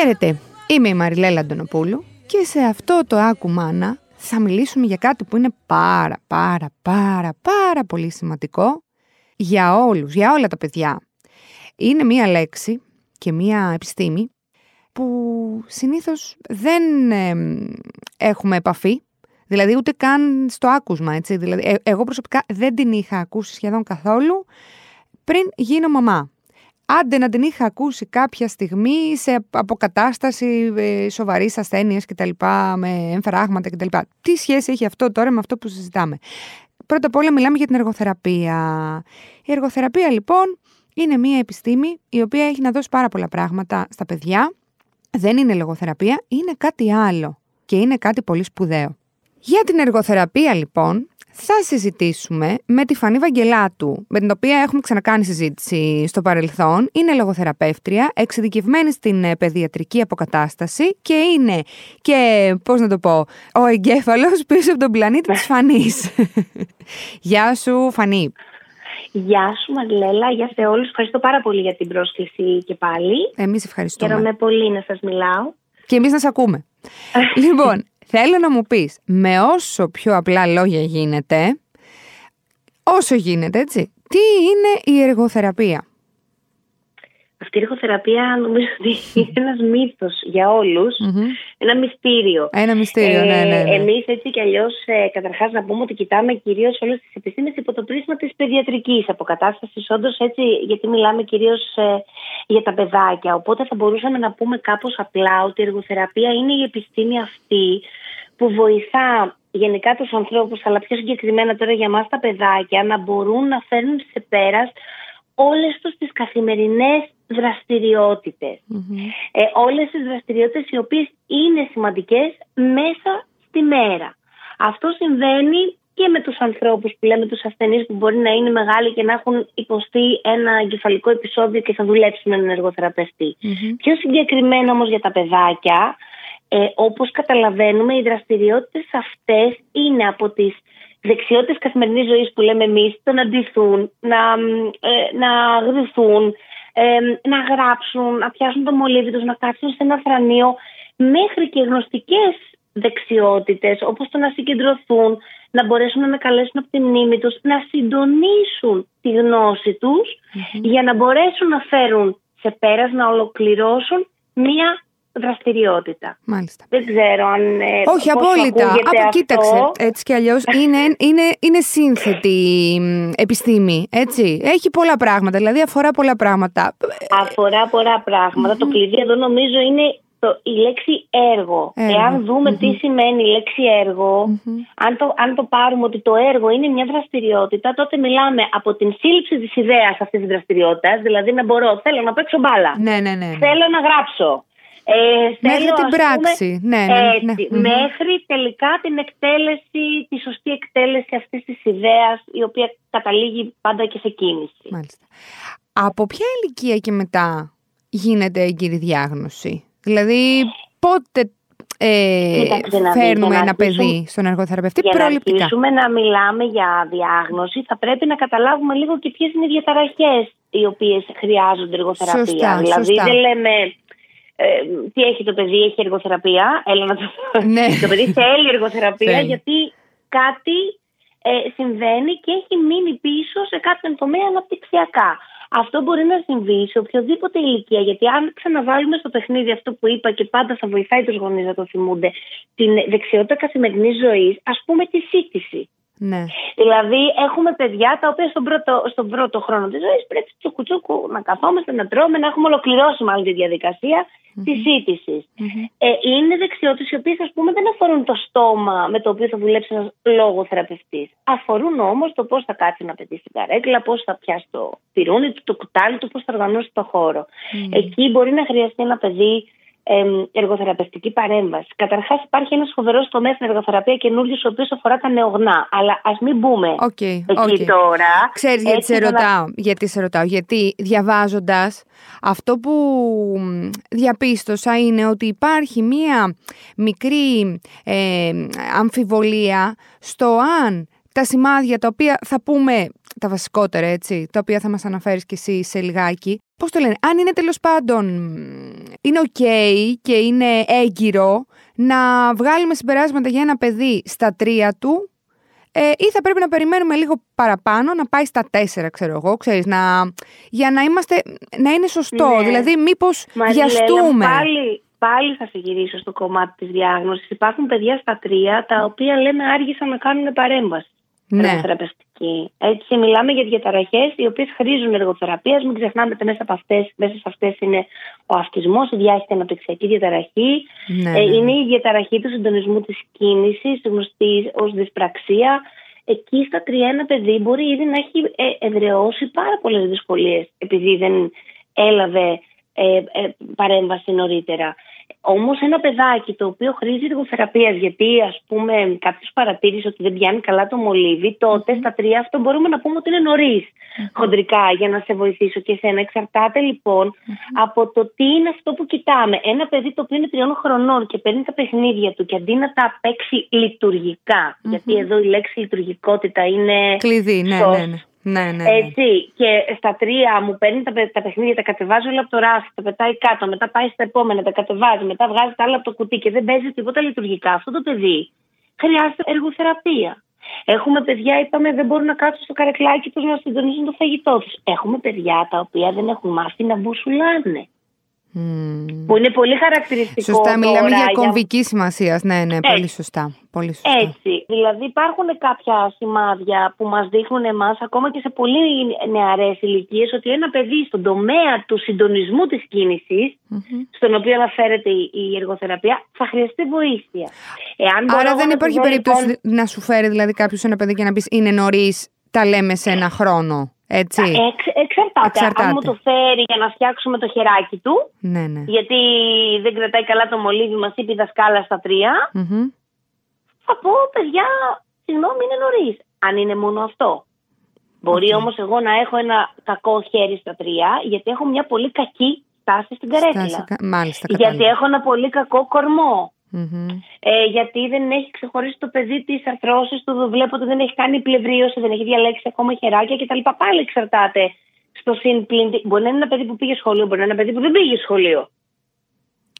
Χαίρετε, είμαι η Μαριλέλα Αντωνοπούλου και σε αυτό το Άκου Μάνα θα μιλήσουμε για κάτι που είναι πάρα πάρα πάρα πάρα πολύ σημαντικό για όλους, για όλα τα παιδιά. Είναι μία λέξη και μία επιστήμη που συνήθως δεν έχουμε επαφή, δηλαδή ούτε καν στο άκουσμα, έτσι. Δηλαδή, ε, εγώ προσωπικά δεν την είχα ακούσει σχεδόν καθόλου πριν γίνω μαμά. Άντε να την είχα ακούσει κάποια στιγμή σε αποκατάσταση ε, σοβαρής ασθένειας κτλ. με εμφράγματα κτλ. Τι σχέση έχει αυτό τώρα με αυτό που συζητάμε; Πρώτα απ' όλα μιλάμε για την εργοθεραπεία. Η εργοθεραπεία λοιπόν είναι μια επιστήμη η οποία έχει να δώσει πάρα πολλά πράγματα στα παιδιά. Δεν είναι λογοθεραπεία, είναι κάτι άλλο και είναι κάτι πολύ σπουδαίο. Για την εργοθεραπεία λοιπόν θα συζητήσουμε με τη Φανή Βαγγελάτου, με την οποία έχουμε ξανακάνει συζήτηση στο παρελθόν. Είναι λογοθεραπεύτρια, εξειδικευμένη στην ε, παιδιατρική αποκατάσταση και είναι και, πώς να το πω, ο εγκέφαλος πίσω από τον πλανήτη της Φανής. Γεια σου Φανή. Γεια σου Μαριλέλα, γεια σε όλους. Ευχαριστώ πάρα πολύ για την πρόσκληση και πάλι. Εμείς ευχαριστούμε. Χαίρομαι πολύ να σας μιλάω. Και εμείς να σας ακούμε. λοιπόν, Θέλω να μου πεις με όσο πιο απλά λόγια γίνεται, όσο γίνεται έτσι, τι είναι η εργοθεραπεία; Αυτή η εργοθεραπεία νομίζω ότι είναι ένας μύθος για ολους Ένα μυστήριο. Ένα μυστήριο, ναι, ναι, ναι. Εμείς έτσι κι αλλιώς ε, καταρχάς να πούμε ότι κοιτάμε κυρίως όλες τις επιστήμες υπό το πρίσμα της παιδιατρικής αποκατάστασης. Όντως έτσι γιατί μιλάμε κυρίως ε, για τα παιδάκια. Οπότε θα μπορούσαμε να πούμε κάπως απλά ότι η εργοθεραπεία είναι η επιστήμη αυτή που βοηθά γενικά τους ανθρώπους αλλά πιο συγκεκριμένα τώρα για μας τα παιδάκια να μπορούν να φέρνουν σε πέρας όλες τους τις καθημερινές δραστηριότητες. Ε, όλες τις δραστηριότητες οι οποίες είναι σημαντικές μέσα στη μέρα. Αυτό συμβαίνει και με τους ανθρώπους που λέμε τους ασθενείς που μπορεί να είναι μεγάλοι και να έχουν υποστεί ένα εγκεφαλικό επεισόδιο και θα δουλέψουν με έναν εργοθεραπευτή. Πιο συγκεκριμένα όμως για τα παιδάκια, ε, όπως καταλαβαίνουμε οι δραστηριότητες αυτές είναι από τις δεξιότητες καθημερινής ζωής που λέμε εμείς το να ντυθούν, να, ε, να γδυθούν, ε, να γράψουν, να πιάσουν το μολύβι τους, να κάτσουν σε ένα θρανείο μέχρι και γνωστικές δεξιότητες όπως το να συγκεντρωθούν, να μπορέσουν να ανακαλέσουν από τη μνήμη τους, να συντονίσουν τη γνώση τους για να μπορέσουν να φέρουν σε πέρας, να ολοκληρώσουν μία δραστηριότητα. Μάλιστα. Δεν ξέρω αν. Ε, Όχι, απόλυτα. Από, κοίταξε. Έτσι κι αλλιώς είναι, είναι, είναι σύνθετη επιστήμη. Έτσι. Έχει πολλά πράγματα. Δηλαδή αφορά πολλά πράγματα. Αφορά πολλά Το κλειδί εδώ νομίζω είναι το, η λέξη έργο. Εάν δουμε τι σημαίνει η λέξη αν, το, αν το πάρουμε ότι το έργο είναι μια δραστηριότητα, τότε μιλάμε από την σύλληψη της ιδέας αυτής της δραστηριότητας, δηλαδή να μπορώ, θέλω να παίξω μπάλα. Ναι, ναι, ναι, θέλω να γράψω. Ε, μέχρι την πράξη. Ναι, ναι, ναι, Μέχρι τελικά την εκτέλεση, τη σωστή εκτέλεση αυτής της ιδέας, η οποία καταλήγει πάντα και σε κίνηση. Μάλιστα. Από ποια ηλικία και μετά γίνεται έγκυρη διάγνωση, Δηλαδή πότε ε, φέρνουμε ένα παιδί στον εργοθεραπευτή για προληπτικά; Για να να μιλάμε για διάγνωση θα πρέπει να καταλάβουμε λίγο και ποιες είναι οι διαταραχές οι οποίες χρειάζονται εργοθεραπεία. Σωστά, δηλαδή σωστά. δεν λέμε ε, τι έχει το παιδί, έχει εργοθεραπεία. Έλα να το ναι. το παιδί θέλει εργοθεραπεία γιατί κάτι ε, συμβαίνει και έχει μείνει πίσω σε κάποιον τομέα αναπτυξιακά. Αυτό μπορεί να συμβεί σε οποιοδήποτε ηλικία, γιατί αν ξαναβάλουμε στο παιχνίδι αυτό που είπα και πάντα θα βοηθάει τους γονείς να το θυμούνται, την δεξιότητα καθημερινής ζωής, ας πούμε τη σύντηση. Ναι. Δηλαδή, έχουμε παιδιά τα οποία στον πρώτο, στον πρώτο χρόνο της ζωής πρέπει τσουκουτσούκου να καθόμαστε, να τρώμε, να έχουμε ολοκληρώσει μάλλον τη διαδικασία mm-hmm. της ζητηση Ε, είναι δεξιότητες οι οποίες, ας πούμε, δεν αφορούν το στόμα με το οποίο θα δουλέψει ένας λογοθεραπευτή. Αφορούν όμως το πώς θα κάτσει να πετύχει την καρέκλα, πώς θα πιάσει το πυρούνι του, το κουτάλι του, πώς θα οργανώσει το χώρο. Εκεί μπορεί να χρειαστεί ένα παιδί εργοθεραπευτική παρέμβαση. Καταρχάς, υπάρχει ένας φοβερός τομέας στην εργοθεραπεία καινούριο, ο οποίος αφορά τα νεογνά. Αλλά ας μην μπούμε okay, εκεί τώρα. Ξέρεις γιατί σε ρωτάω. Γιατί σε ρωτάω. Γιατί διαβάζοντας, αυτό που διαπίστωσα είναι ότι υπάρχει μία μικρή ε, αμφιβολία στο αν τα σημάδια τα οποία θα πούμε τα βασικότερα, έτσι, τα οποία θα μας αναφέρεις κι εσύ σε λιγάκι. Πώς το λένε, αν είναι τέλος πάντων. Είναι OK και είναι έγκυρο να βγάλουμε συμπεράσματα για ένα παιδί στα τρία του ε, ή θα πρέπει να περιμένουμε λίγο παραπάνω, να πάει στα τέσσερα, ξέρω εγώ, ξέρεις, να, για να, είμαστε, να είναι σωστό. Ναι. Δηλαδή, μήπως βιαστούμε. Πάλι, πάλι θα σε γυρίσω στο κομμάτι της διάγνωσης. Υπάρχουν παιδιά στα τρία τα οποία λέμε άργησαν να κάνουν παρέμβαση. Ναι. Θεραπευτική. Έτσι, μιλάμε για διαταραχές οι οποίες χρήζουν εργοθεραπείας. Μην ξεχνάμε ότι μέσα, από αυτές, μέσα σε αυτές είναι ο αυτισμός, η διάχυτη αναπτυξιακή διαταραχή. Ναι, Ε, ναι. είναι η διαταραχή του συντονισμού της κίνησης, γνωστής ως δυσπραξία. Εκεί στα τρία ένα παιδί μπορεί ήδη να έχει ε, εδραιώσει πάρα πολλές δυσκολίες επειδή δεν έλαβε ε, ε, παρέμβαση νωρίτερα. Όμως ένα παιδάκι το οποίο χρήζει εργοθεραπεία, γιατί ας πούμε κάποιος παρατήρησε ότι δεν πιάνει καλά το μολύβι, τότε στα τρία αυτό μπορούμε να πούμε ότι είναι νωρίς χοντρικά για να σε βοηθήσω και εσένα. Εξαρτάται λοιπόν από το τι είναι αυτό που κοιτάμε. Ένα παιδί το οποίο είναι τριών χρονών και παίρνει τα παιχνίδια του και αντί να τα παίξει λειτουργικά, γιατί εδώ η λέξη λειτουργικότητα είναι. Κλειδί, ναι, σωστ. ναι, ναι. Ναι, ναι, ναι. Έτσι, και στα τρία μου παίρνει τα, παι- τα παιχνίδια, τα κατεβάζει όλα από το ράφι, τα πετάει κάτω, μετά πάει στα επόμενα, τα κατεβάζει, μετά βγάζει τα άλλα από το κουτί και δεν παίζει τίποτα λειτουργικά. Αυτό το παιδί χρειάζεται εργοθεραπεία. Έχουμε παιδιά, είπαμε, δεν μπορούν να κάτσουν στο καρεκλάκι τους να συντονίζουν το φαγητό τους. Έχουμε παιδιά τα οποία δεν έχουν μάθει να μπουσουλάνε. Μμμ. Που είναι πολύ χαρακτηριστικό. Σωστά, μιλάμε τώρα για κομβική σημασία. Ναι, ναι, πολύ Έτσι. σωστά. Πολύ σωστά. Έτσι. Δηλαδή υπάρχουν κάποια σημάδια που μας δείχνουν εμάς ακόμα και σε πολύ νεαρές ηλικίες ότι ένα παιδί στον τομέα του συντονισμού της κίνησης Μμμ. στον οποίο αναφέρεται η η εργοθεραπεία θα χρειαστεί βοήθεια. Εάν μπορώ Άρα εγώ δεν να υπάρχει του δω, περίπτωση λοιπόν, να σου φέρει δηλαδή κάποιος ένα παιδί και να πεις είναι νωρίς, τα λέμε σε ένα χρόνο. Έτσι. εξ- εξαρτάται. Εξαρτάται. Αν μου το φέρει για να φτιάξουμε το χεράκι του, Ναι, ναι. γιατί δεν κρατάει καλά το μολύβι, μας είπε η δασκάλα στα τρία, Μμμ. θα πω, παιδιά, συγγνώμη, είναι νωρίς. Αν είναι μόνο αυτό. Μπορεί Οκ. όμως εγώ να έχω ένα κακό χέρι στα τρία, γιατί έχω μια πολύ κακή στάση στην καρέκλα. Στάση κα- Μάλιστα, Γιατί κατάλαβα. έχω ένα πολύ κακό κορμό. Μμμ. Ε, γιατί δεν έχει ξεχωρίσει το παιδί τι αρθρώσει του, βλέπω ότι δεν έχει κάνει πλευρίωση, δεν έχει διαλέξει ακόμα χεράκια κτλ. Πάλι εξαρτάται στο συν πλην. τι- Μπορεί να είναι ένα παιδί που πήγε σχολείο, μπορεί να είναι ένα παιδί που δεν πήγε σχολείο.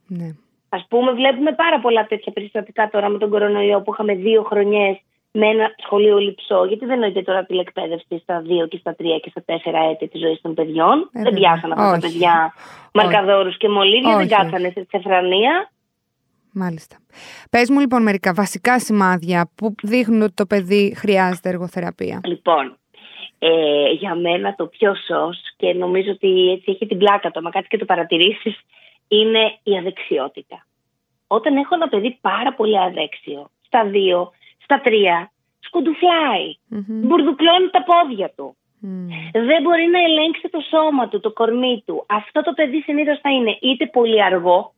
Ναι. Α πούμε, βλέπουμε πάρα πολλά τέτοια περιστατικά τώρα με τον κορονοϊό που είχαμε δύο χρονιές με ένα σχολείο λυψό. Γιατί δεν νοείται τώρα τηλεκπαίδευση στα δύο και στα τρία και στα τέσσερα έτη της ζωής των παιδιών. Ε, δεν βέβαια. πιάσαν αυτά τα Όχι. παιδιά Όχι. μαρκαδόρους και μολύβια, δεν Όχι, κάτσανε σε τσεφρανία. Μάλιστα. Πες μου λοιπόν μερικά βασικά σημάδια που δείχνουν ότι το παιδί χρειάζεται εργοθεραπεία. Λοιπόν, ε, για μένα το πιο σως και νομίζω ότι έτσι έχει την πλάκα το, μα κάτι και το παρατηρήσεις, είναι η αδεξιότητα. Όταν έχω ένα παιδί πάρα πολύ αδέξιο, στα δύο, στα τρία, σκουντουφλάει, Μμμ. μπουρδουκλώνει τα πόδια του. Μμ. Δεν μπορεί να ελέγξει το σώμα του, το κορμί του. Αυτό το παιδί συνήθως θα είναι είτε πολύ αργό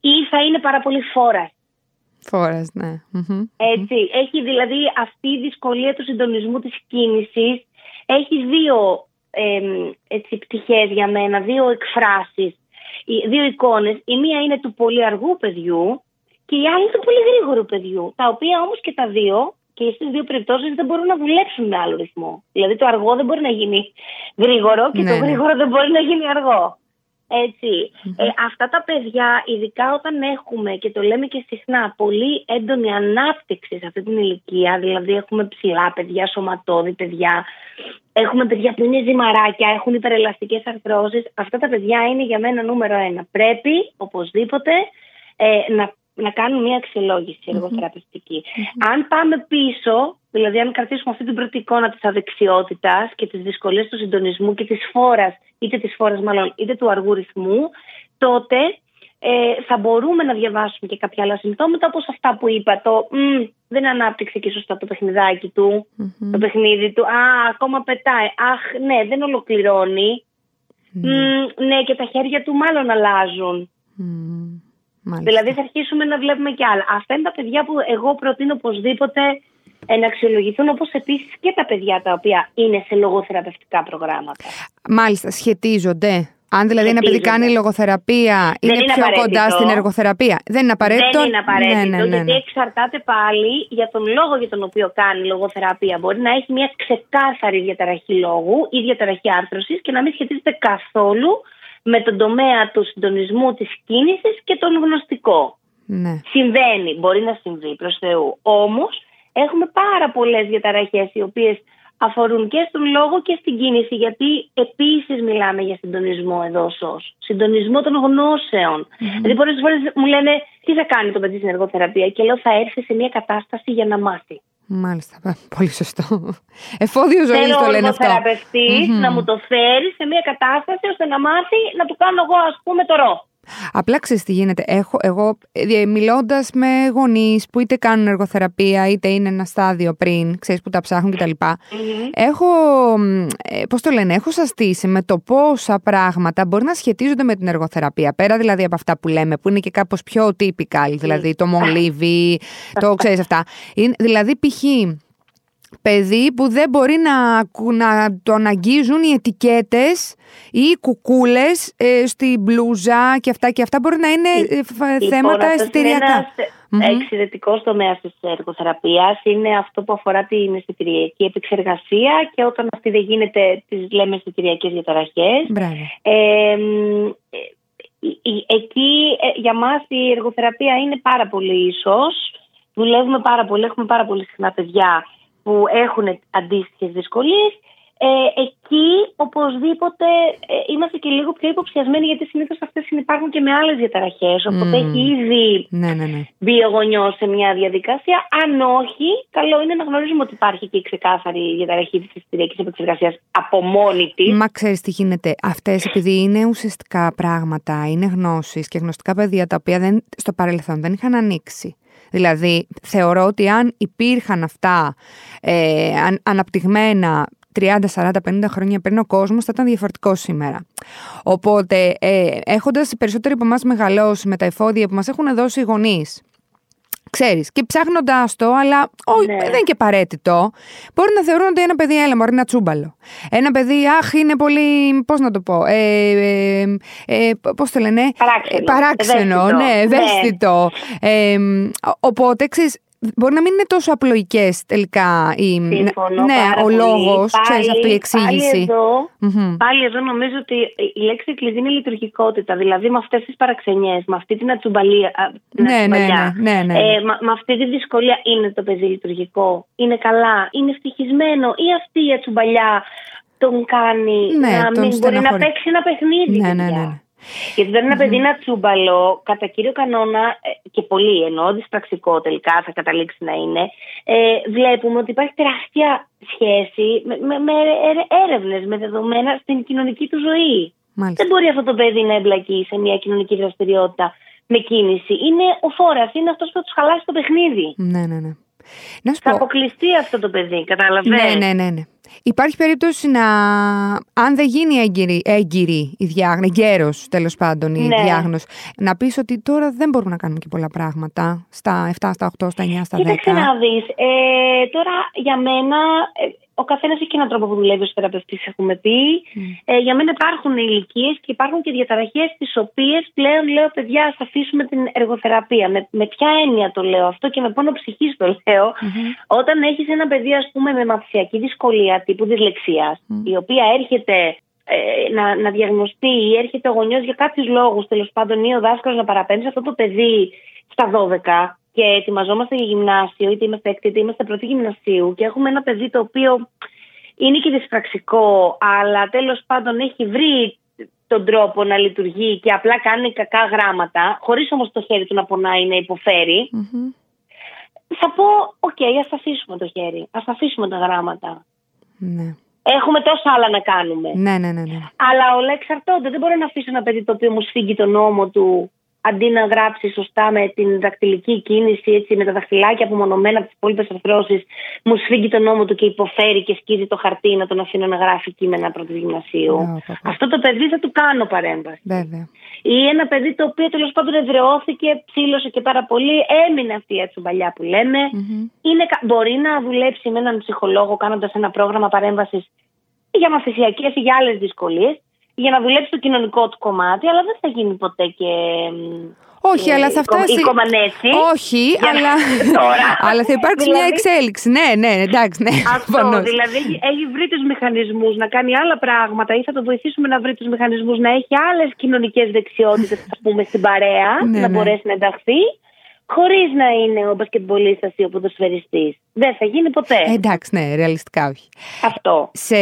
ή θα είναι πάρα πολύ φόρας. Φόρας, ναι. Μμμ. Έτσι, έχει δηλαδή αυτή η δυσκολία του συντονισμού της κίνησης έχει δύο εμ, έτσι, πτυχές για μένα, δύο εκφράσεις, οι- δύο εικόνες. Η μία είναι του πολύ αργού παιδιού και η άλλη του πολύ γρήγορου παιδιού, τα οποία όμως και τα δύο και στις δύο περιπτώσεις δεν μπορούν να δουλέψουν με άλλο ρυθμό. Δηλαδή το αργό δεν μπορεί να γίνει γρήγορο και Ναι, το ναι. γρήγορο δεν μπορεί να γίνει αργό. Έτσι. Ε, αυτά τα παιδιά, ειδικά όταν έχουμε και το λέμε και συχνά, πολύ έντονη ανάπτυξη σε αυτή την ηλικία, δηλαδή έχουμε ψηλά παιδιά, σωματώδη παιδιά, έχουμε παιδιά που είναι ζυμαράκια, έχουν υπερελαστικές αρθρώσεις. Αυτά τα παιδιά είναι για μένα νούμερο ένα. Πρέπει οπωσδήποτε ε, να, να κάνουν μια αξιολόγηση εργοθεραπευτική. Αν πάμε πίσω, δηλαδή αν κρατήσουμε αυτή την πρώτη εικόνα της αδεξιότητας και τις δυσκολίες του συντονισμού και της φόρας, είτε της φόρας μάλλον, είτε του αργού ρυθμού, τότε ε, θα μπορούμε να διαβάσουμε και κάποια άλλα συμπτώματα όπως αυτά που είπα, το «Μμ, δεν ανάπτυξε και σωστά το παιχνιδάκι του, Μμμ. το παιχνίδι του, α, ακόμα πετάει, αχ, ναι, δεν ολοκληρώνει, Μμ, ναι, και τα χέρια του μάλλον αλλάζουν. Μμ. Μάλιστα. Δηλαδή θα αρχίσουμε να βλέπουμε και άλλα. Αυτά είναι τα παιδιά που εγώ προτείνω οπωσδήποτε ε, να αξιολογηθούν, όπως επίσης και τα παιδιά τα οποία είναι σε λογοθεραπευτικά προγράμματα. Μάλιστα, σχετίζονται. Αν δηλαδή ένα παιδί κάνει λογοθεραπεία, είναι, είναι πιο κοντά στην εργοθεραπεία. Δεν είναι απαραίτητο; Δεν είναι απαραίτητο. Ναι, ναι, ναι, γιατί ναι. εξαρτάται πάλι για τον λόγο για τον οποίο κάνει λογοθεραπεία. Μπορεί να έχει μια ξεκάθαρη διαταραχή λόγου ή διαταραχή άρθρωσης και να μην σχετίζεται καθόλου με τον τομέα του συντονισμού της κίνησης και τον γνωστικό. Ναι. Συμβαίνει, μπορεί να συμβεί προς Θεού. Όμως έχουμε πάρα πολλές διαταραχές οι οποίες αφορούν και στον λόγο και στην κίνηση, γιατί επίσης μιλάμε για συντονισμό εδώ ΣΟΣ. Συντονισμό των γνώσεων. Mm-hmm. Δηλαδή, πολλές φορές μου λένε τι θα κάνει το παιδί στην εργοθεραπεία; Και λέω θα έρθει σε μια κατάσταση για να μάθει. Μάλιστα, πολύ σωστό. Εφόδιο ζωή το λένε αυτό. Θέλω να μου το φέρει σε μια κατάσταση ώστε να μάθει να του κάνω εγώ, ας πούμε, το ρο. Απλά ξέρεις τι γίνεται. Έχω, εγώ ε, μιλώντας με γονείς που είτε κάνουν εργοθεραπεία είτε είναι ένα στάδιο πριν, ξέρεις που τα ψάχνουν κτλ. Mm-hmm. Έχω, ε, πώς το λένε, έχω σαστήσει με το πόσα πράγματα μπορεί να σχετίζονται με την εργοθεραπεία. Πέρα δηλαδή από αυτά που λέμε, που είναι και κάπως πιο typical, δηλαδή το μολύβι, το ξέρεις αυτά. Είναι, δηλαδή, π.χ παιδί που δεν μπορεί να, να τον αγγίζουν οι ετικέτες ή οι κουκούλες ε, στη μπλούζα και αυτά και αυτά μπορεί να είναι ε, λοιπόν, θέματα αισθητηριακά. Mm-hmm. Εξαιρετικός τομέας της εργοθεραπείας είναι αυτό που αφορά την αισθητηριακή επεξεργασία και όταν αυτή δεν γίνεται, τις λέμε αισθητηριακέ διαταραχές. Ε, εκεί για μας η εργοθεραπεία είναι πάρα πολύ ίσως. Δουλεύουμε πάρα πολύ, έχουμε πάρα πολύ συχνά παιδιά που έχουν αντίστοιχες δυσκολίες. Ε, εκεί οπωσδήποτε ε, είμαστε και λίγο πιο υποψιασμένοι γιατί συνήθως αυτές υπάρχουν και με άλλες διαταραχές. Οπότε έχει ήδη ναι, ναι, ναι. μπει ο γονιό σε μια διαδικασία. Αν όχι, καλό είναι να γνωρίζουμε ότι υπάρχει και η ξεκάθαρη διαταραχή της ιστοριακή επεξεργασίας από μόνη της. Μα ξέρεις τι γίνεται. Αυτές επειδή είναι ουσιαστικά πράγματα, είναι γνώσεις και γνωστικά παιδεία τα οποία δεν, στο παρελθόν δεν είχαν ανοίξει. Δηλαδή, θεωρώ ότι αν υπήρχαν αυτά ε, αναπτυγμένα 30, 40, 50 χρόνια πριν ο κόσμος θα ήταν διαφορετικό σήμερα. Οπότε, ε, έχοντας οι περισσότεροι από εμάς μεγαλώσει με τα εφόδια που μας έχουν δώσει οι γονείς, ξέρεις, και ψάχνοντα το, αλλά όχι, ναι. δεν είναι και απαραίτητο, μπορεί να θεωρούν ότι ένα παιδί, έλα, μπορεί να τσούμπαλο. Ένα παιδί, αχ, είναι πολύ, πώς να το πω, ε, ε, ε πώς το λένε, παράξενο, παράξενο ναι, ευαίσθητο. Ναι. Ε, οπότε, ξέρεις, Μπορεί να μην είναι τόσο απλοϊκές τελικά οι... Σύμφωνο, ναι, ο λόγος, ξέρεις αυτή η εξήγηση. Πάλι εδώ, πάλι εδώ νομίζω ότι η λέξη κλειδί είναι η λειτουργικότητα. Δηλαδή με αυτές τις παραξενιές, με αυτή την ατσουμπαλία. Ναι, ναι, ναι, ναι, ναι. Ε, με, αυτή τη δυσκολία είναι το παιδί λειτουργικό; Είναι καλά, είναι ευτυχισμένο; Ή αυτή η ατσουμπαλιά τον κάνει ναι, να μην μπορεί να παίξει ένα παιχνίδι. Ναι, ναι, ναι. Γιατί δεν είναι ένα παιδί να τσούμπαλο, κατά κύριο κανόνα, ε, και πολύ εννοώ, δυσπραξικό τελικά θα καταλήξει να είναι, ε, βλέπουμε ότι υπάρχει τεράστια σχέση με, με, με έρευνες, με δεδομένα στην κοινωνική του ζωή. Μάλιστα. Δεν μπορεί αυτό το παιδί να εμπλακεί σε μια κοινωνική δραστηριότητα με κίνηση. Είναι ο φόρας, είναι αυτός που θα τους χαλάσει το παιχνίδι. Ναι, ναι, ναι. Να θα αποκλειστεί αυτό το παιδί, καταλαβαίνετε. Ναι, ναι, ναι. ναι. Υπάρχει περίπτωση να, αν δεν γίνει έγκυρη, έγκυρη η διάγνωση, γέρο τέλος πάντων η ναι. διάγνωση, να πεις ότι τώρα δεν μπορούμε να κάνουμε και πολλά πράγματα στα 7, στα 8, στα 9, στα 10. Κοίταξε να δεις. Ε, τώρα για μένα ε, ο καθένας έχει έναν τρόπο που δουλεύει ως θεραπευτής, έχουμε πει. Mm. Ε, για μένα υπάρχουν ηλικίες και υπάρχουν και διαταραχές, τις οποίες πλέον λέω, παιδιά, ας αφήσουμε την εργοθεραπεία. Με, με ποια έννοια το λέω αυτό και με πόνο ψυχής το λέω. Mm-hmm. Όταν έχεις ένα παιδί, ας πούμε, με μαθησιακή δυσκολία τύπου δυσλεξίας, mm. η οποία έρχεται ε, να, να διαγνωστεί ή έρχεται ο γονιός για κάποιους λόγους, τέλος πάντων, ή ο δάσκαλος να παραπέμψει αυτό το παιδί στα 12 και ετοιμαζόμαστε για γυμνάσιο, είτε είμαστε έκτη, είτε είμαστε πρώτη γυμνασίου και έχουμε ένα παιδί το οποίο είναι και δυσπραξικό, αλλά τέλος πάντων έχει βρει τον τρόπο να λειτουργεί και απλά κάνει κακά γράμματα, χωρίς όμως το χέρι του να πονάει να υποφέρει. Mm-hmm. Θα πω, OK, okay, ας αφήσουμε το χέρι, ας αφήσουμε τα γράμματα. Ναι. Έχουμε τόσα άλλα να κάνουμε. Ναι, ναι, ναι, ναι. Αλλά όλα εξαρτώνται. Δεν μπορώ να αφήσω ένα παιδί το οποίο μου σφίγγει τον νόμο του αντί να γράψει σωστά με την δακτυλική κίνηση, έτσι, με τα δαχτυλάκια απομονωμένα από τις υπόλοιπες αρθρώσει, μου σφίγγει τον νόμο του και υποφέρει και σκίζει το χαρτί να τον αφήνω να γράφει κείμενα πρώτη γυμνασίου. Αυτό το παιδί θα του κάνω παρέμβαση. Βέβαια. Ή ένα παιδί το οποίο τέλος πάντων εδρεώθηκε, ψήλωσε και πάρα πολύ, έμεινε αυτή η ατσουμπαλιά που λέμε. Είναι, μπορεί να δουλέψει με έναν ψυχολόγο κάνοντας ένα πρόγραμμα παρέμβασης για μαθησιακές ή για άλλες δυσκολίες για να δουλέψει το κοινωνικό του κομμάτι, αλλά δεν θα γίνει ποτέ και όχι, αλλά θα φτάσει. Η κομμανέτσι. Όχι, αλλά... αλλά θα υπάρξει μια δηλαδή- εξέλιξη. Ναι, ναι, εντάξει. Ναι, Αυτό. Δηλαδή έχει βρει τους μηχανισμούς να κάνει άλλα πράγματα ή θα το βοηθήσουμε να βρει τους μηχανισμούς να έχει άλλες κοινωνικές δεξιότητες, ας πούμε, στην παρέα, ναι, να ναι. μπορέσει να ενταχθεί. Χωρίς να είναι ο μπασκετμπολίστας ή ο ποδοσφαιριστής. Δεν θα γίνει ποτέ. Ε, εντάξει, ναι, ρεαλιστικά όχι. Αυτό. Σε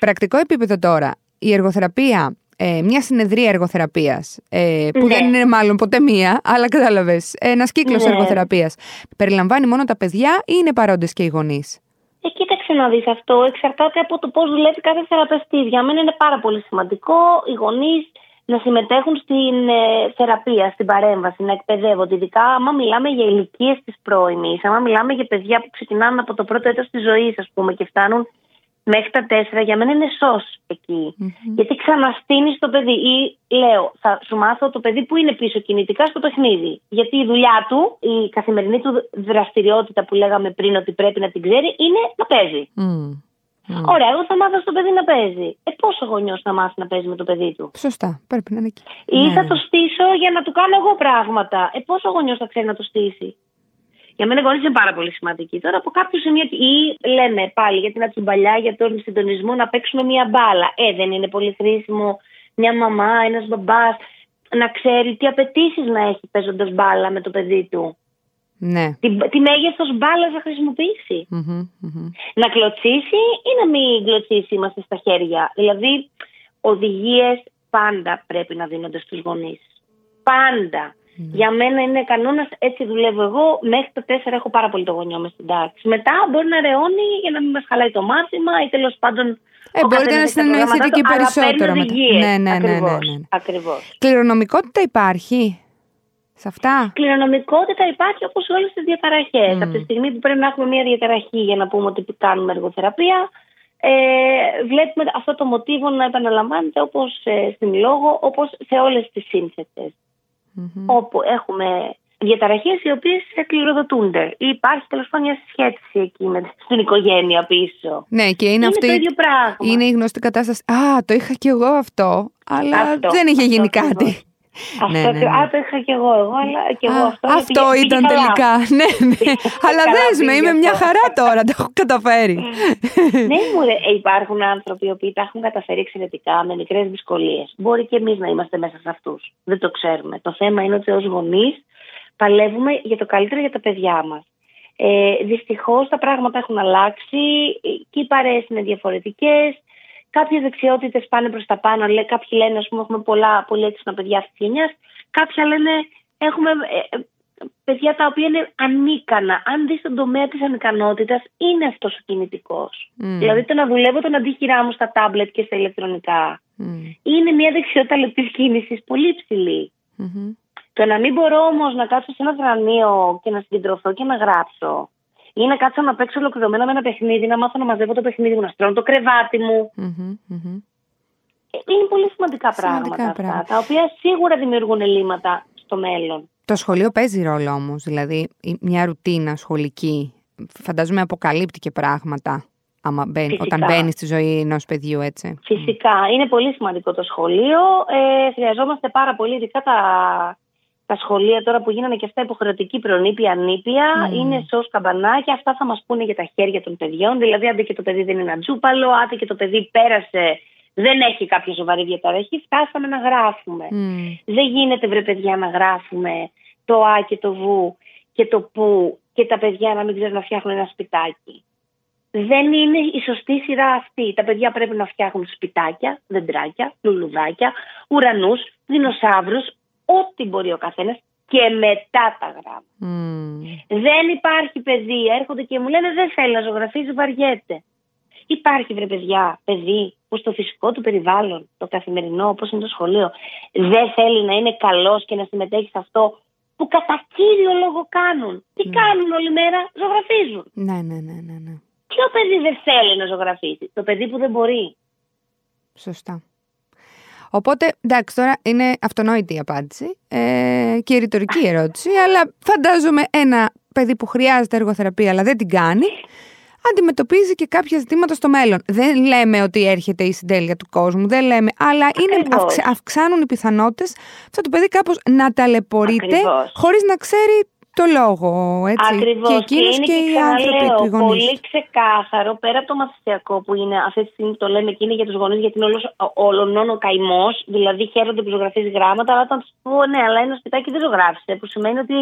πρακτικό επίπεδο τώρα, η εργοθεραπεία ε, μια συνεδρία εργοθεραπείας, ε, που ναι. δεν είναι μάλλον ποτέ μία, αλλά κατάλαβες. Ένας κύκλος ναι. εργοθεραπείας. Περιλαμβάνει μόνο τα παιδιά ή είναι παρόντες και οι γονείς; Ε, κοίταξε να δεις αυτό. Εξαρτάται από το πώς δουλεύει κάθε θεραπευτή. Για μένα είναι πάρα πολύ σημαντικό οι γονείς να συμμετέχουν στην ε, θεραπεία, στην παρέμβαση, να εκπαιδεύονται. Ειδικά, άμα μιλάμε για ηλικίες της πρώιμης, άμα μιλάμε για παιδιά που ξεκινάνε από το πρώτο έτος της ζωής, ας πούμε, και φτάνουν μέχρι τα τέσσερα για μένα είναι σως εκει Γιατί ξαναστείνεις το παιδί. Ή λέω, θα σου μάθω το παιδί που είναι πίσω κινητικά στο παιχνίδι. Γιατί η δουλειά του, η καθημερινή του δραστηριότητα που λέγαμε πριν ότι πρέπει να την ξέρει, είναι να παίζει. Ωραία, εγώ θα μάθω στο παιδί να παίζει. Ε, πόσο γονιός θα μάθει να παίζει με το παιδί του; Σωστά, πρέπει να είναι εκεί. Ή ναι, θα ναι. το στήσω για να του κάνω εγώ πράγματα. Ε, πόσο γονιός θα ξέρει να το στήσει; Για μένα οι γονεί είναι πάρα πολύ σημαντικοί. Τώρα από κάποιο σημείο. ή λέμε πάλι για την ατσουμπαλιά, για τον συντονισμό να παίξουμε μια μπάλα. Ε, δεν είναι πολύ χρήσιμο μια μαμά, ένας μπαμπάς να ξέρει τι απαιτήσεις να έχει παίζοντας μπάλα με το παιδί του. Ναι. Τι, τι μέγεθος μπάλας θα χρησιμοποιησει Να κλωτσίσει ή να μην κλωτσίσει, είμαστε στα χέρια. Δηλαδή, οδηγίες πάντα πρέπει να δίνονται στους γονείς. Πάντα. Mm. Για μένα είναι κανόνας, έτσι δουλεύω εγώ. Μέχρι το 4 έχω πάρα πολύ το γονιό μες στην τάξη. Μετά μπορεί να ρεώνει για να μην μας χαλάει το μάθημα ή τέλος πάντων. Ε, μπορείτε να συνεννοηθείτε και περισσότερο μετά. Ναι, ναι, ναι, ναι, ναι. Ακριβώς. Κληρονομικότητα υπάρχει σε αυτά; Κληρονομικότητα υπάρχει όπως σε όλες τις διαταραχές. Mm. Από τη στιγμή που πρέπει να έχουμε μια διαταραχή για να πούμε ότι κάνουμε εργοθεραπεία, ε, βλέπουμε αυτό το μοτίβο να επαναλαμβάνεται όπως ε, στην λόγο, όπως σε όλες τις σύνθετες mm-hmm. όπου έχουμε διαταραχές οι οποίες κληροδοτούνται. Ή υπάρχει τέλος πάντων μια συσχέτιση εκεί με την οικογένεια πίσω. Ναι, και είναι, είναι αυτή. Το ίδιο πράγμα. Είναι η γνωστή κατάσταση. Α, το είχα κι εγώ αυτό, αλλά αυτό, δεν είχε γίνει αυτό, κάτι. Αυτό, ναι, ναι, ναι. Α, το είχα κι εγώ, εγώ αλλά και εγώ αυτό. Αυτό ήταν τελικά. ναι, ναι. αλλά δες με, είμαι μια χαρά τώρα, το έχω καταφέρει. ναι, μου ε, υπάρχουν άνθρωποι οι οποίοι τα έχουν καταφέρει εξαιρετικά με μικρές δυσκολίες. Μπορεί και εμείς να είμαστε μέσα σε αυτούς. Δεν το ξέρουμε. Το θέμα είναι ότι ως γονείς παλεύουμε για το καλύτερο για τα παιδιά μας. Ε, Δυστυχώς τα πράγματα έχουν αλλάξει και οι παρέες είναι διαφορετικές. Κάποιες δεξιότητες πάνε προς τα πάνω. Λέει, κάποιοι λένε, ας πούμε, έχουμε πολλά πολύ έξυπνα παιδιά αυτή τη γενιά. Κάποια λένε, έχουμε ε, ε, παιδιά τα οποία είναι ανίκανα. Αν δεις τον τομέα της ανικανότητας, είναι αυτός ο κινητικός. Mm. Δηλαδή το να δουλεύω τον αντίχειρά μου στα τάμπλετ και στα ηλεκτρονικά. Mm. Είναι μια δεξιότητα λεπτή κίνησης πολύ ψηλή. Mm-hmm. Το να μην μπορώ όμως να κάτσω σε ένα θρανείο και να συγκεντρωθώ και να γράψω ή να κάτσω να παίξω ολοκληρωμένα με ένα παιχνίδι, να μάθω να μαζεύω το παιχνίδι μου, να στρώνω το κρεβάτι μου. Είναι πολύ σημαντικά, πράγματα, αυτά, τα οποία σίγουρα δημιουργούν ελλείμματα στο μέλλον. Το σχολείο παίζει ρόλο όμως, δηλαδή μια ρουτίνα σχολική. Φαντάζομαι αποκαλύπτει και πράγματα άμα μπαίνει, όταν μπαίνει στη ζωή ενός παιδιού, έτσι. Φυσικά. Είναι πολύ σημαντικό το σχολείο. Ε, χρειαζόμαστε πάρα πολύ, ειδικά τα τα σχολεία τώρα που γίνανε και αυτά υποχρεωτική προνήπια, νήπια, mm. είναι σως καμπανάκια. Αυτά θα μας πούνε για τα χέρια των παιδιών. Δηλαδή, αν και το παιδί δεν είναι ένα τζούπαλο, αν και το παιδί πέρασε, δεν έχει κάποια σοβαρή διαταραχή, φτάσαμε να γράφουμε. Mm. Δεν γίνεται, βρε παιδιά, να γράφουμε το Α και το Β και το Πού και τα παιδιά να μην ξέρουν να φτιάχνουν ένα σπιτάκι. Δεν είναι η σωστή σειρά αυτή. Τα παιδιά πρέπει να φτιάχνουν σπιτάκια, δεντράκια, λουλουδάκια, ουρανούς, δεινοσαύρους, ό,τι μπορεί ο καθένας και μετά τα γράμματα. Δεν υπάρχει παιδί. Έρχονται και μου λένε δεν θέλει να ζωγραφίζει, βαριέται. Υπάρχει βρε παιδιά, παιδί που στο φυσικό του περιβάλλον, το καθημερινό, όπως είναι το σχολείο, δεν θέλει να είναι καλός και να συμμετέχει σε αυτό που κατά κύριο λόγο κάνουν. Τι mm. κάνουν όλη μέρα, ζωγραφίζουν. Ναι, ναι, ναι, ναι, ναι. Ποιο παιδί δεν θέλει να ζωγραφίσει, το παιδί που δεν μπορεί. Σωστά. Οπότε, εντάξει, τώρα είναι αυτονόητη η απάντηση ε, και η ρητορική ερώτηση, αλλά φαντάζομαι ένα παιδί που χρειάζεται εργοθεραπεία αλλά δεν την κάνει, αντιμετωπίζει και κάποια ζητήματα στο μέλλον. Δεν λέμε ότι έρχεται η συντέλεια του κόσμου, δεν λέμε, αλλά είναι, αυξάνουν οι πιθανότητες. Αυτό το παιδί κάπως να ταλαιπωρείται χωρίς να ξέρει το λόγο, έτσι. Ακριβώς. Και εκείνος και, και, οι άνθρωποι του γονείς. Πολύ ξεκάθαρο, πέρα από το μαθησιακό που είναι αυτή τη στιγμή το λέμε και είναι για τους γονείς, γιατί είναι όλων ο καημός. Δηλαδή χαίρονται που ζωγραφίζει γράμματα, αλλά όταν του πω ναι, αλλά ένα σπιτάκι δεν ζωγράφησε. Που σημαίνει ότι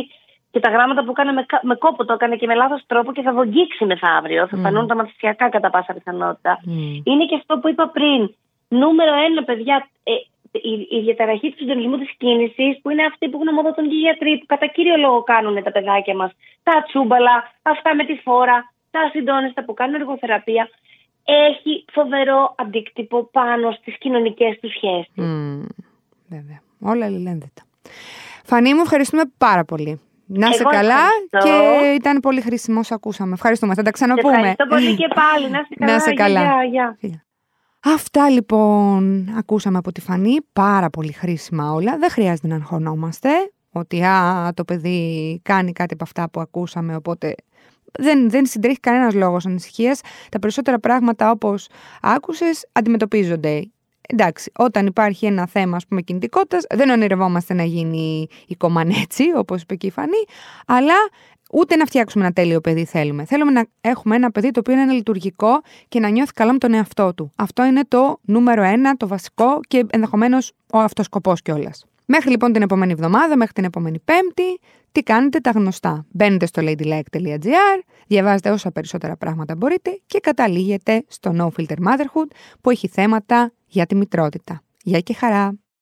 και τα γράμματα που έκανε με, με κόπο το έκανε και με λάθος τρόπο και θα βογγίξει μεθαύριο. Θα φανούν τα μαθησιακά κατά πάσα πιθανότητα. Είναι και αυτό που είπα πριν. Νούμερο ένα, παιδιά, ε, η, η διαταραχή του συντονισμού της κίνησης, που είναι αυτή που γνωμοδοτούν και οι γιατροί, που κατά κύριο λόγο κάνουν τα παιδάκια μας, τα τσούμπαλα, αυτά με τη φόρα, τα συντόνιστα που κάνουν εργοθεραπεία, έχει φοβερό αντίκτυπο πάνω στις κοινωνικές τους σχέσεις. Mm, βέβαια. Όλα αλληλένδετα. Φανή μου, ευχαριστούμε πάρα πολύ. Να είσαι καλά και ήταν πολύ χρήσιμο όσο ακούσαμε. Ευχαριστούμε. Θα τα ξαναπούμε. Ευχαριστώ πολύ και πάλι. Να είσαι καλά. Να καλά. Αυτά λοιπόν ακούσαμε από τη Φανή, πάρα πολύ χρήσιμα όλα. Δεν χρειάζεται να αγχωνόμαστε ότι α, το παιδί κάνει κάτι από αυτά που ακούσαμε, οπότε δεν, δεν συντρέχει κανένας λόγος ανησυχίας. Τα περισσότερα πράγματα όπως άκουσες αντιμετωπίζονται. Εντάξει, όταν υπάρχει ένα θέμα ας πούμε κινητικότητας, δεν ονειρευόμαστε να γίνει η κομμανέτσι, όπως είπε και η Φανή, αλλά Ούτε να φτιάξουμε ένα τέλειο παιδί θέλουμε. Θέλουμε να έχουμε ένα παιδί το οποίο είναι λειτουργικό και να νιώθει καλά με τον εαυτό του. Αυτό είναι το νούμερο ένα, το βασικό και ενδεχομένως ο αυτοσκοπός κιόλας. Μέχρι λοιπόν την επόμενη εβδομάδα, μέχρι την επόμενη Πέμπτη, τι κάνετε τα γνωστά. Μπαίνετε στο ladylike.gr, διαβάζετε όσα περισσότερα πράγματα μπορείτε και καταλήγετε στο No Filter Motherhood που έχει θέματα για τη μητρότητα. Γεια και χαρά!